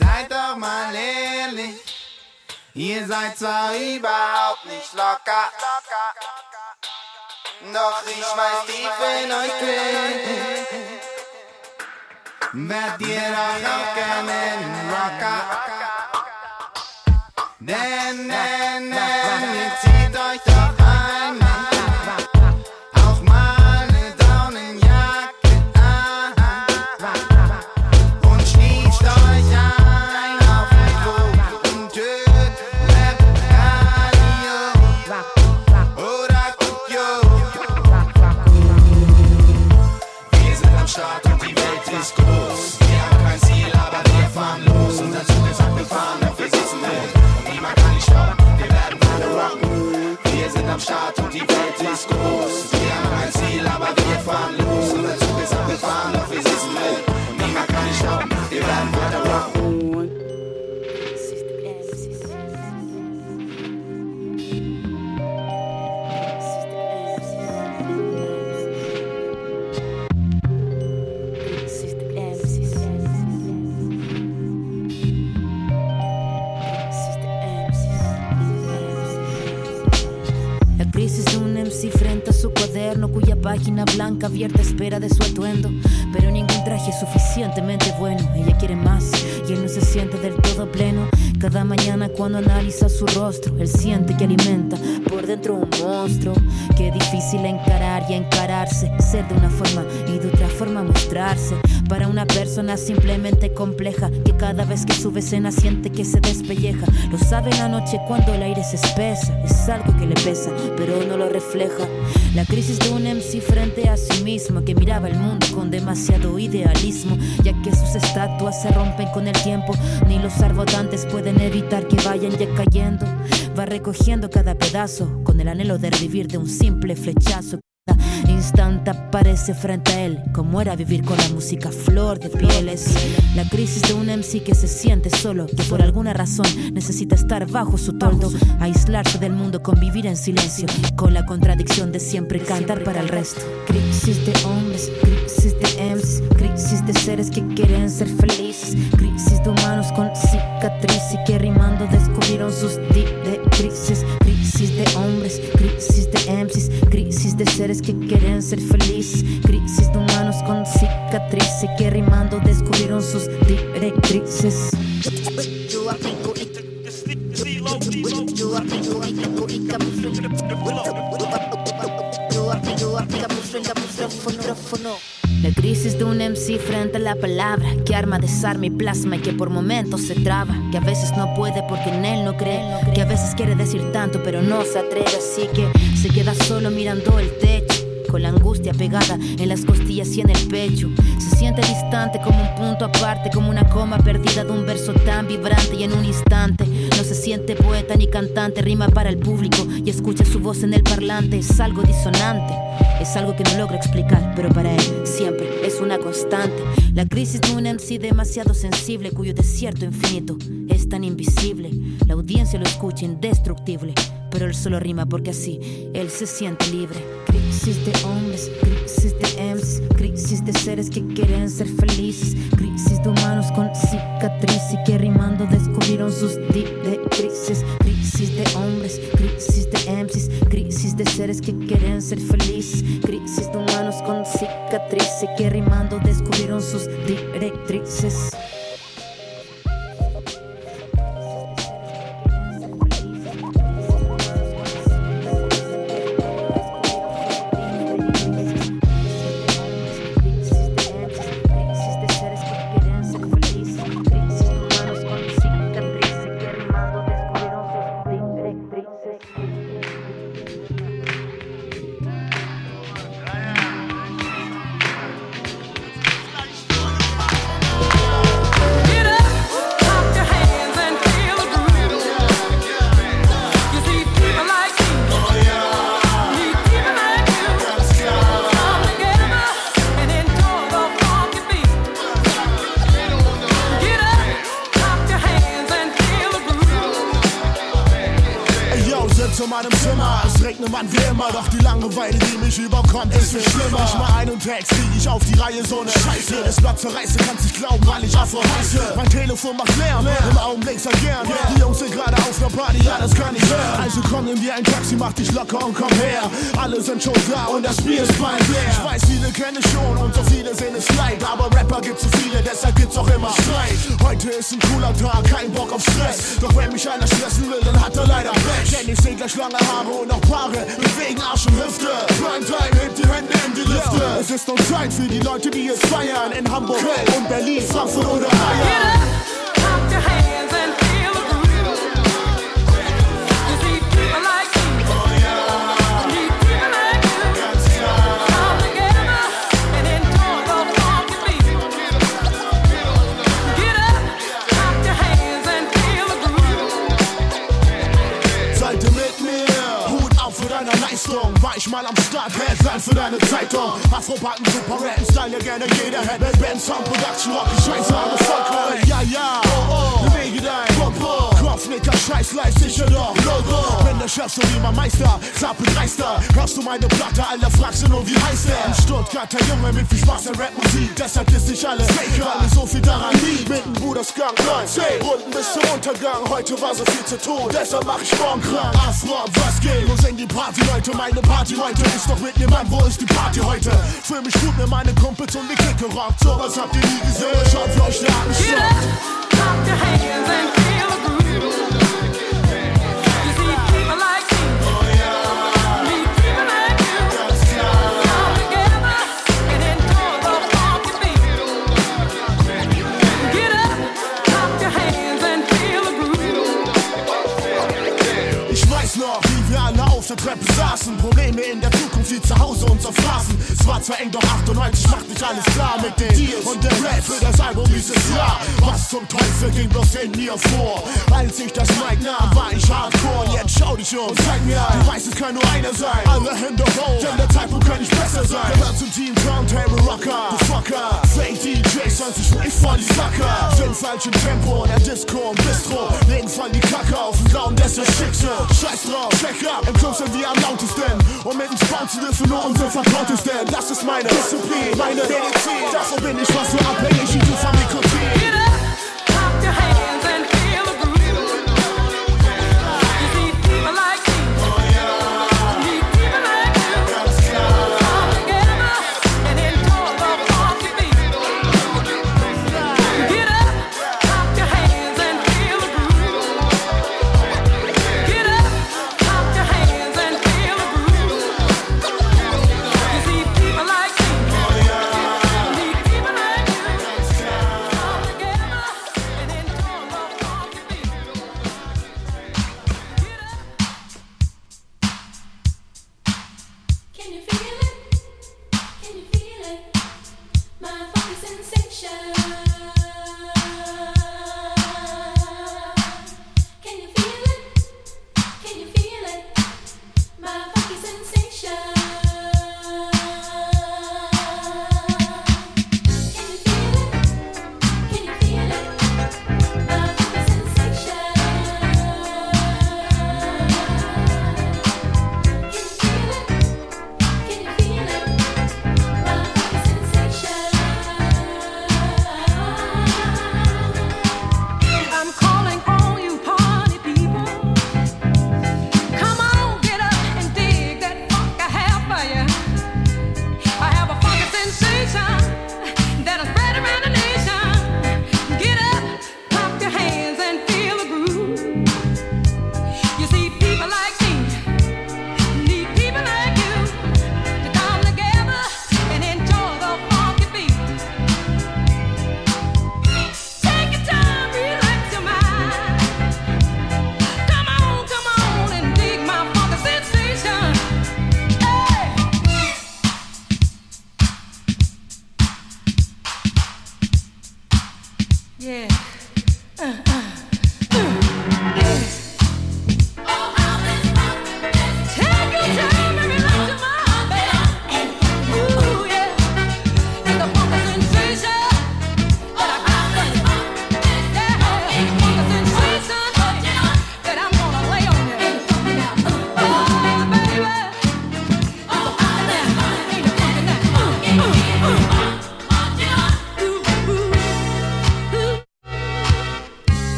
[SPEAKER 17] Seid doch mal ehrlich, ihr seid zwar überhaupt nicht locker, doch ich weiß tief in euch drin, werdet ihr doch auch gerne ein Rocker. Denn, denn, denn, ihr zieht euch
[SPEAKER 21] cuaderno cuya página blanca abierta espera de su atuendo. Pero ningún traje es suficientemente bueno. Ella quiere más y él no se siente del todo pleno. Cada mañana cuando analiza su rostro, él siente que alimenta por dentro un monstruo Qué difícil encarar y encararse, ser de una forma y de otra forma mostrarse. Para una persona simplemente compleja, que cada vez que sube escena siente que se despelleja. Lo sabe en la noche cuando el aire se espesa, es algo que le pesa, pero no lo refleja. La crisis de un MC frente a sí mismo, que miraba el mundo con demasiado idealismo, ya que sus estatuas se rompen con el tiempo, ni los arbotantes pueden evitar que vayan ya cayendo. Va recogiendo cada pedazo con el anhelo de revivir de un simple flechazo. Cada instante aparece frente a él, como era vivir con la música flor de pieles. La crisis de un MC que se siente solo, que por alguna razón necesita estar bajo su toldo, aislarse del mundo, convivir en silencio, con la contradicción de siempre cantar para el resto. Crisis de hombres, crisis de MCs, crisis de seres que quieren ser felices, crisis de humanos con cicatriz y que rimando descubrieron sus directrices, crisis de hombres, crisis de MCs, crisis de seres que quieren ser felices, crisis de humanos con cicatriz y que rimando descubrieron sus directrices.
[SPEAKER 17] Yo aplico Yo y.
[SPEAKER 21] La crisis de un MC frente a la palabra que arma, desarma y plasma y que por momentos se traba, que a veces no puede porque en él no cree, que a veces quiere decir tanto pero no se atreve, así que se queda solo mirando el techo. Con la angustia pegada en las costillas y en el pecho. Se siente distante como un punto aparte, como una coma perdida de un verso tan vibrante y en un instante. No se siente poeta ni cantante, rima para el público y escucha su voz en el parlante. Es algo disonante. Es algo que no logra explicar, pero para él siempre es una constante. La crisis de un MC demasiado sensible, cuyo desierto infinito es tan invisible. La audiencia lo escucha indestructible, pero él solo rima porque así él se siente libre. Crisis de hombres, crisis de MCs, crisis de seres que quieren ser felices, crisis de humanos con cicatriz y que rimando descubrieron sus directrices. Crisis de hombres, crisis de MCs, crisis de seres que quieren ser felices, crisis de humanos con cicatriz y que rimando descubrieron sus directrices.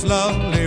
[SPEAKER 22] slowly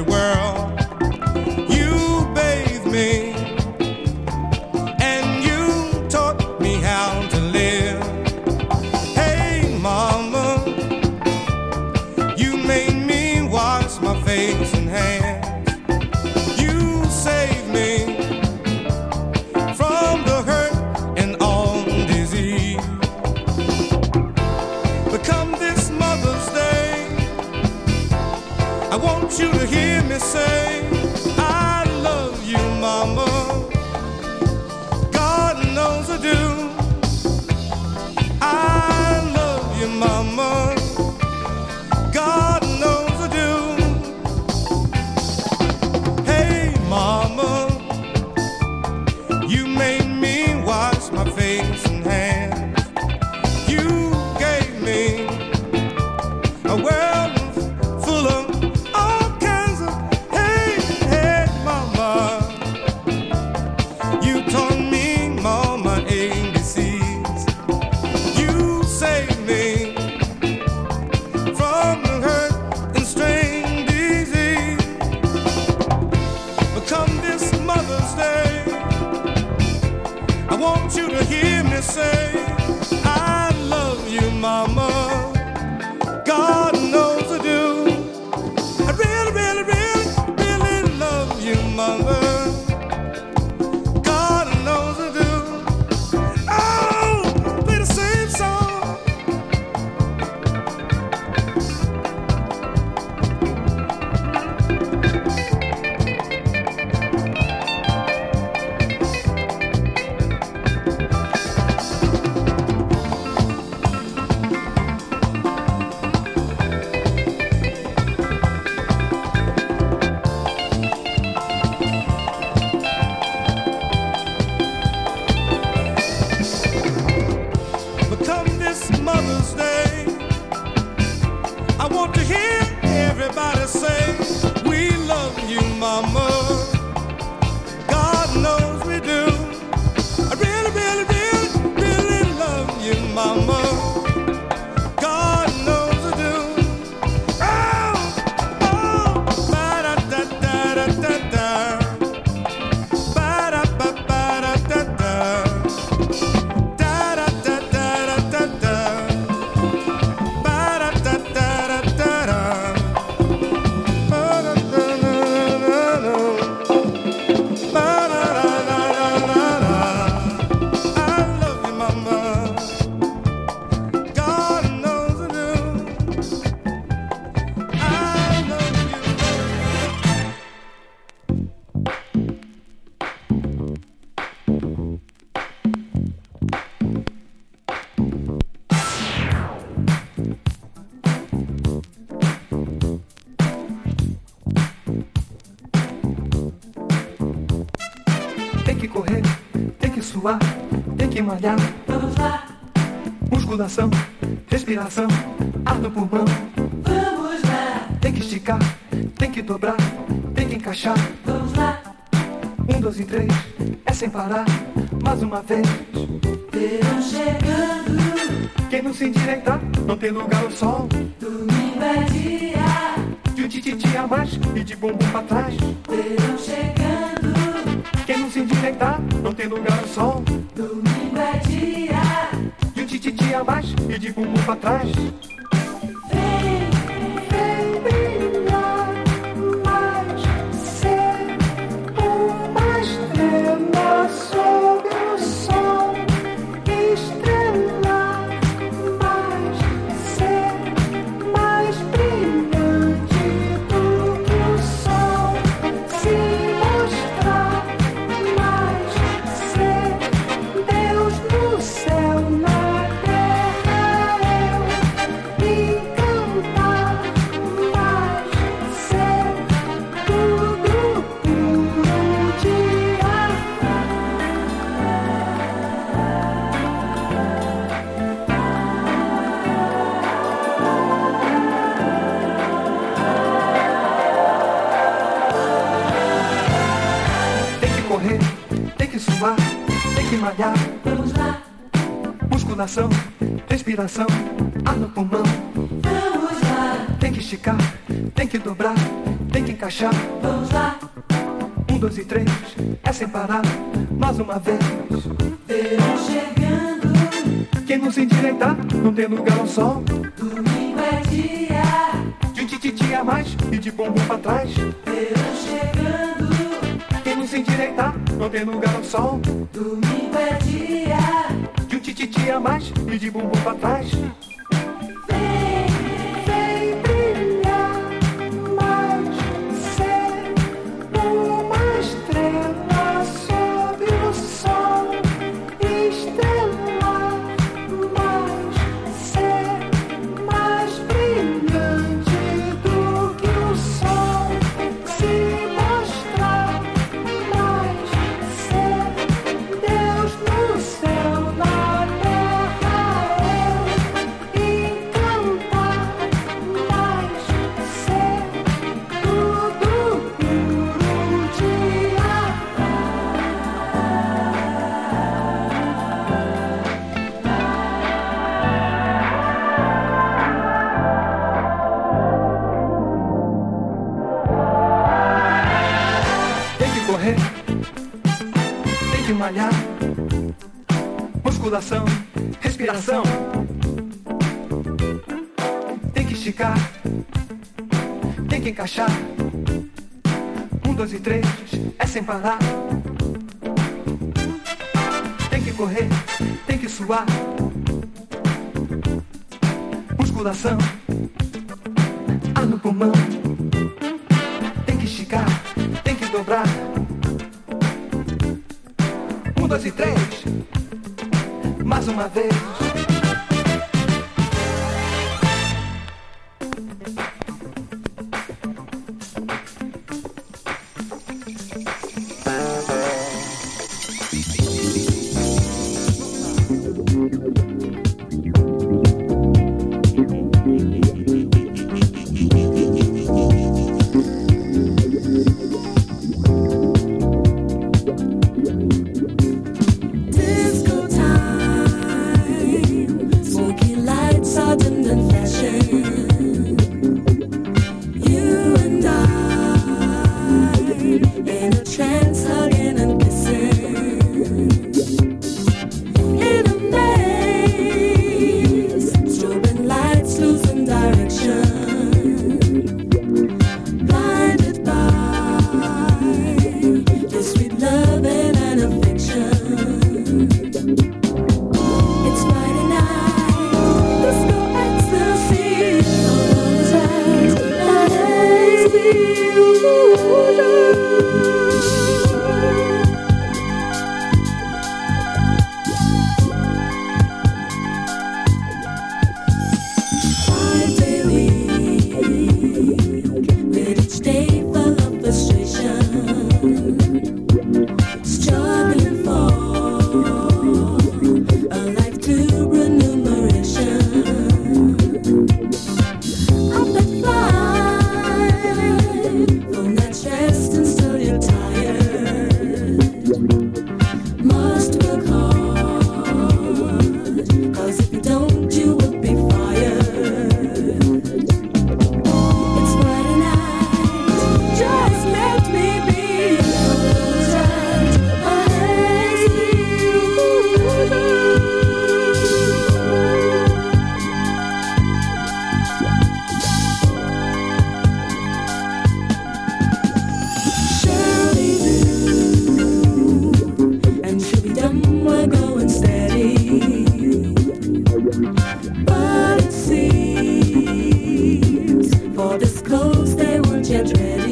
[SPEAKER 23] malhar. Vamos lá. Musculação, respiração, ar no pulmão.
[SPEAKER 24] Vamos lá.
[SPEAKER 1] Musculação, respiração, ar no pulmão.
[SPEAKER 25] Vamos lá.
[SPEAKER 1] Tem que esticar, tem que dobrar, tem que encaixar.
[SPEAKER 25] Vamos lá.
[SPEAKER 1] Um, dois e três, é sem parar, mais uma vez.
[SPEAKER 25] Verão chegando.
[SPEAKER 1] Quem não se endireitar, não tem lugar ao sol.
[SPEAKER 25] Domingo é dia.
[SPEAKER 1] De um titia a mais e de bombo pra trás.
[SPEAKER 25] Verão chegando.
[SPEAKER 1] Quem não se endireitar, não tem lugar ao sol.
[SPEAKER 25] Domingo é dia
[SPEAKER 1] de um tititi a mais e de bumbum pra trás. sem parar. Tem que correr, tem que suar. Musculação
[SPEAKER 25] disclose, they were children.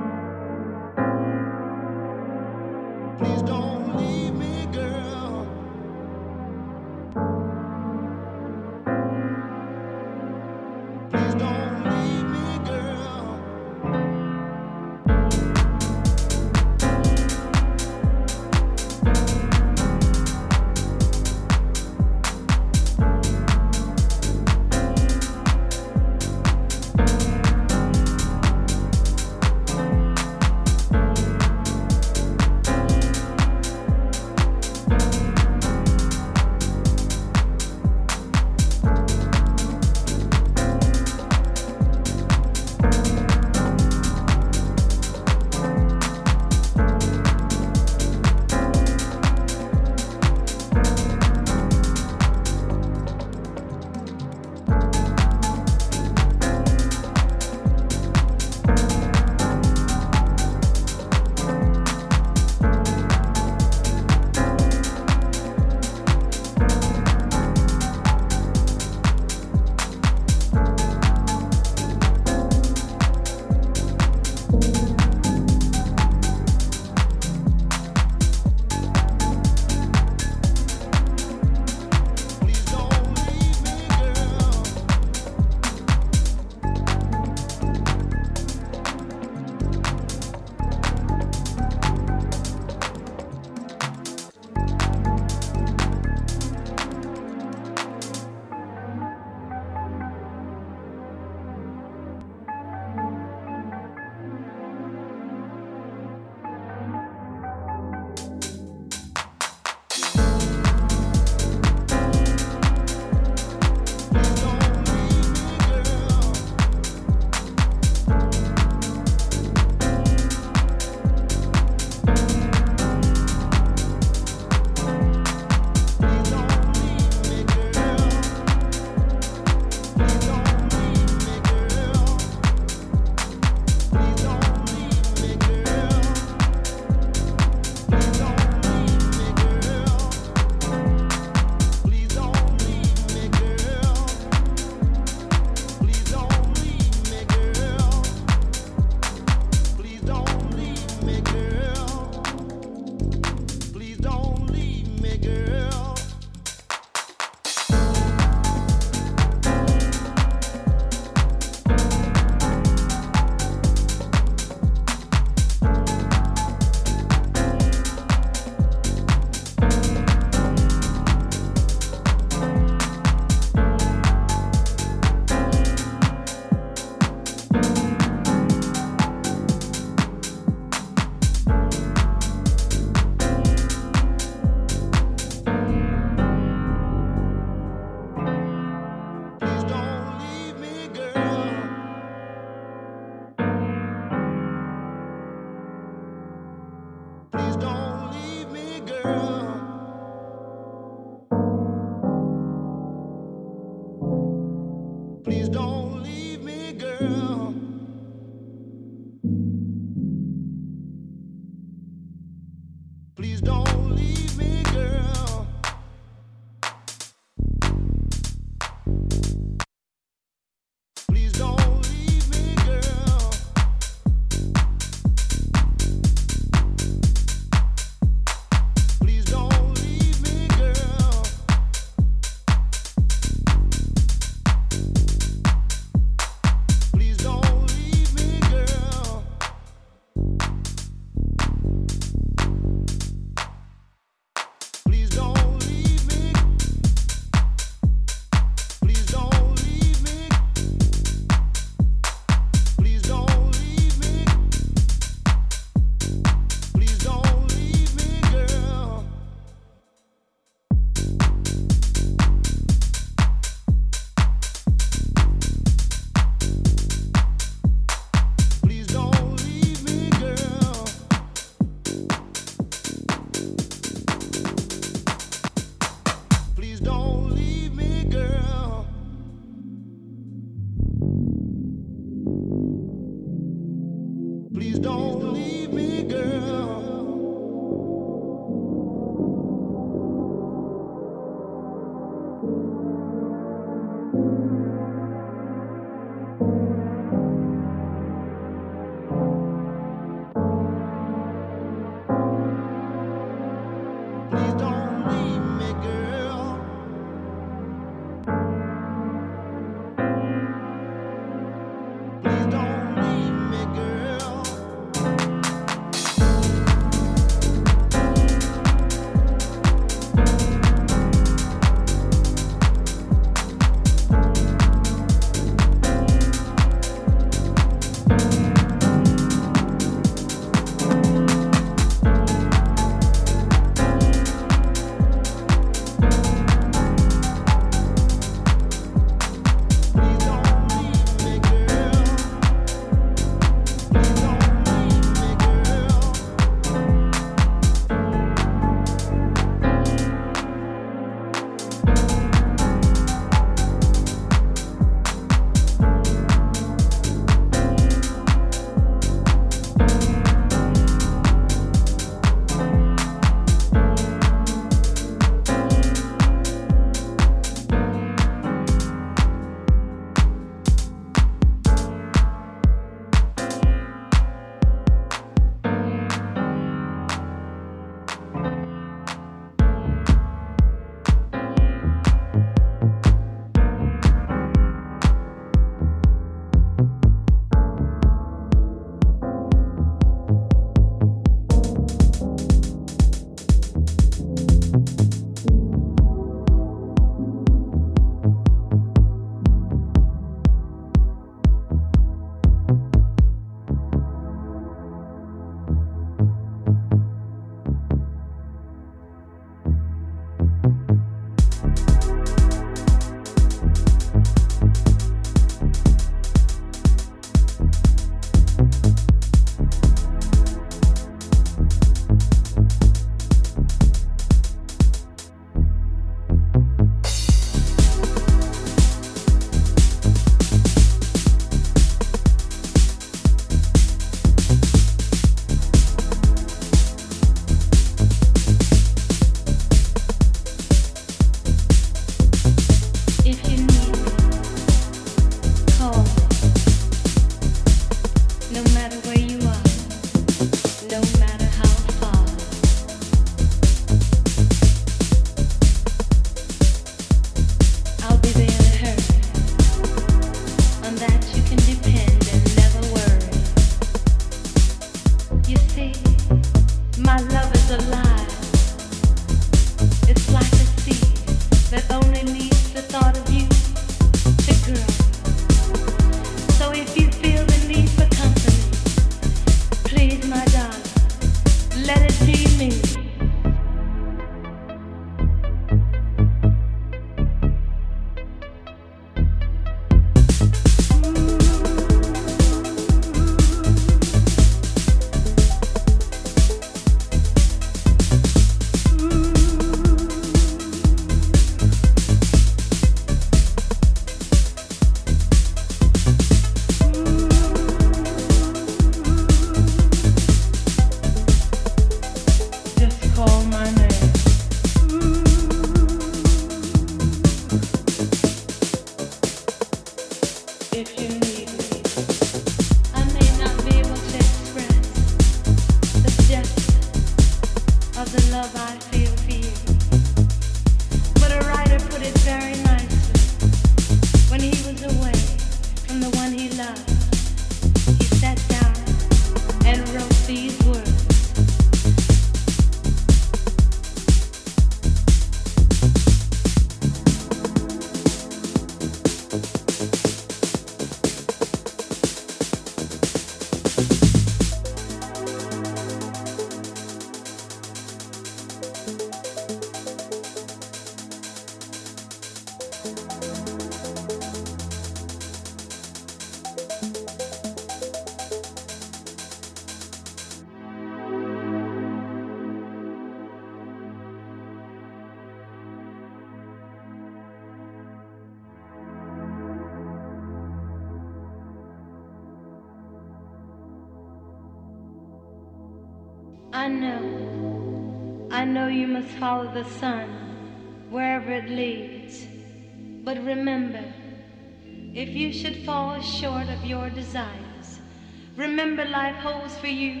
[SPEAKER 25] for you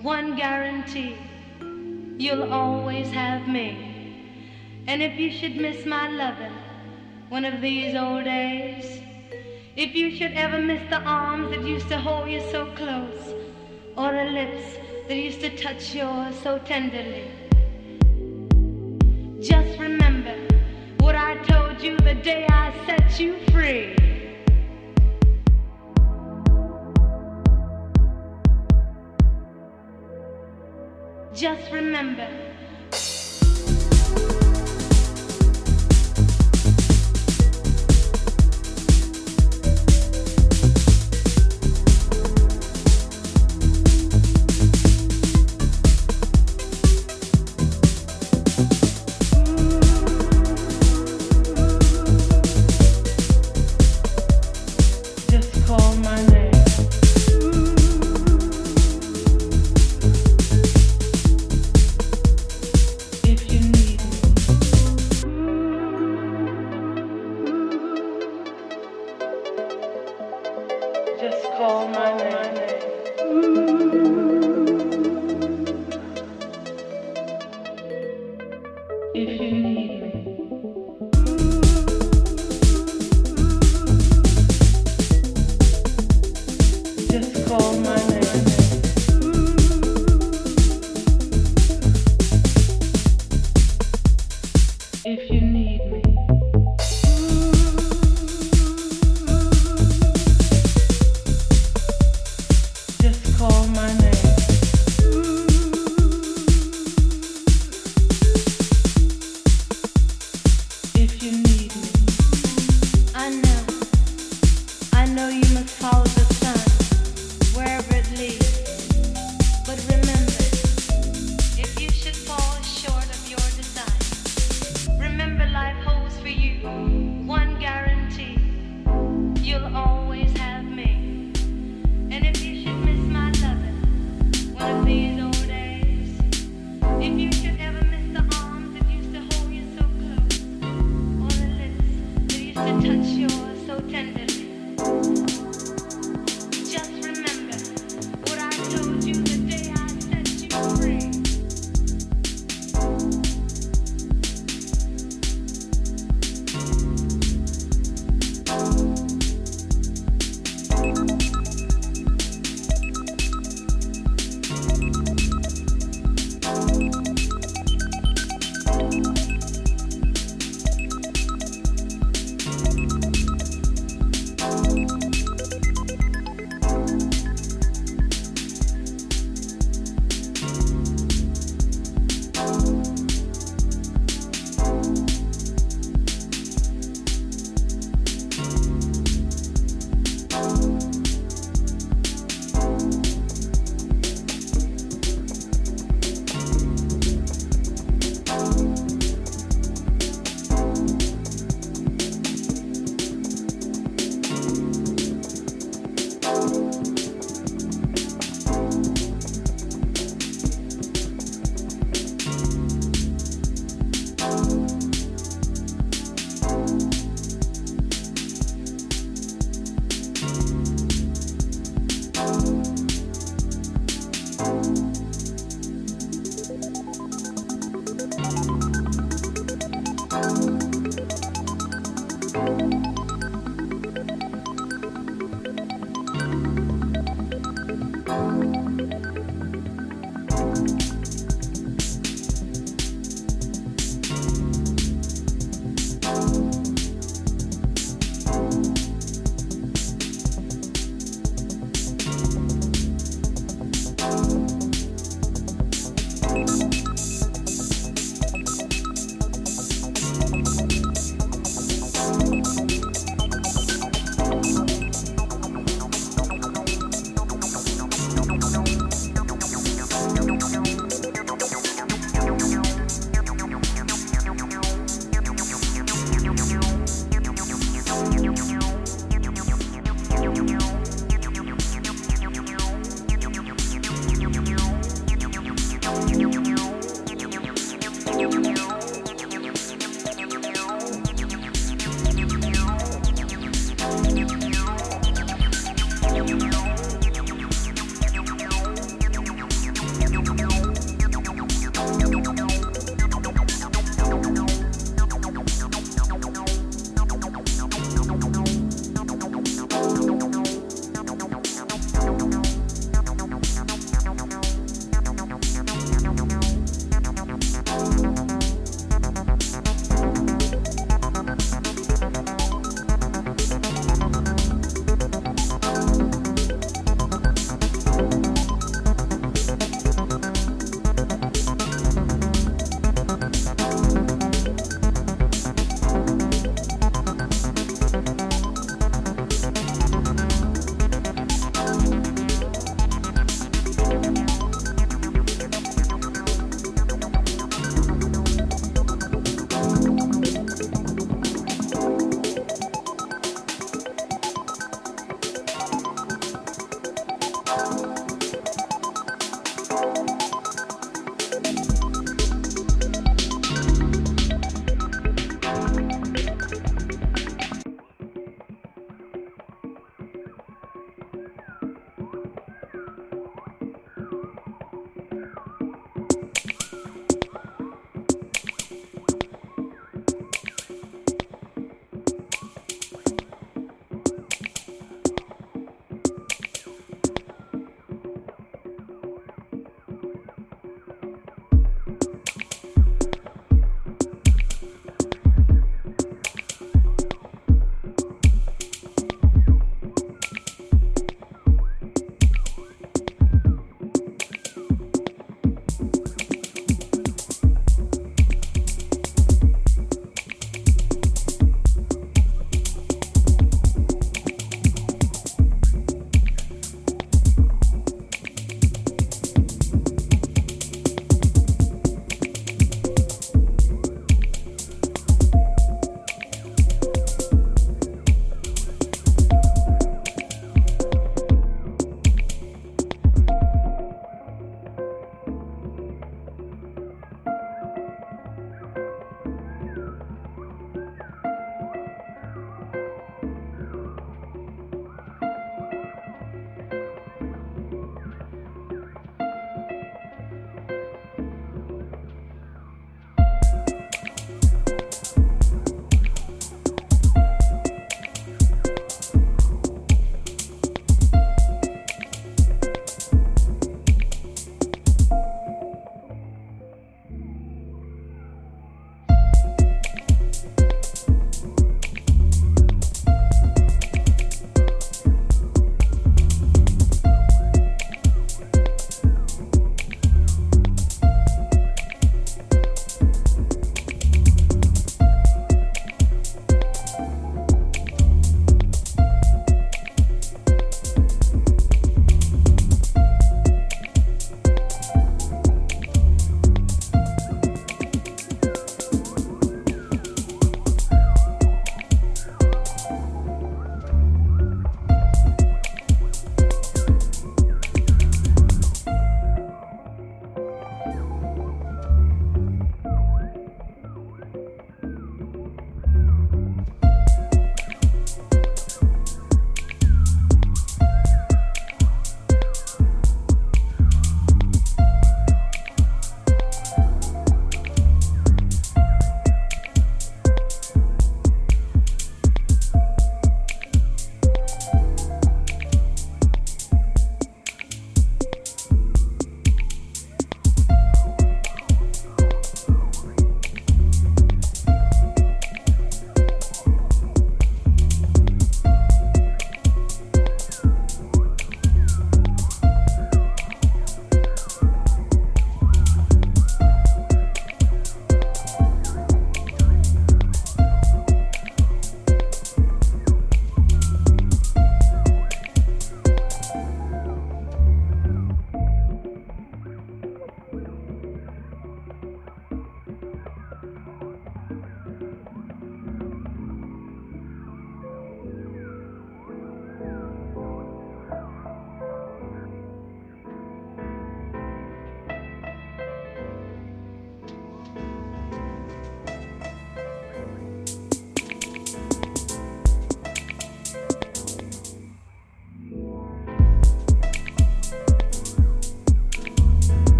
[SPEAKER 25] one guarantee you'll always have me. And if you should miss my loving one of these old days, if you should ever miss the arms that used to hold you so close, or the lips that used to touch yours so tenderly, just remember what I told you the day I set you free. Just remember.
[SPEAKER 26] Amen.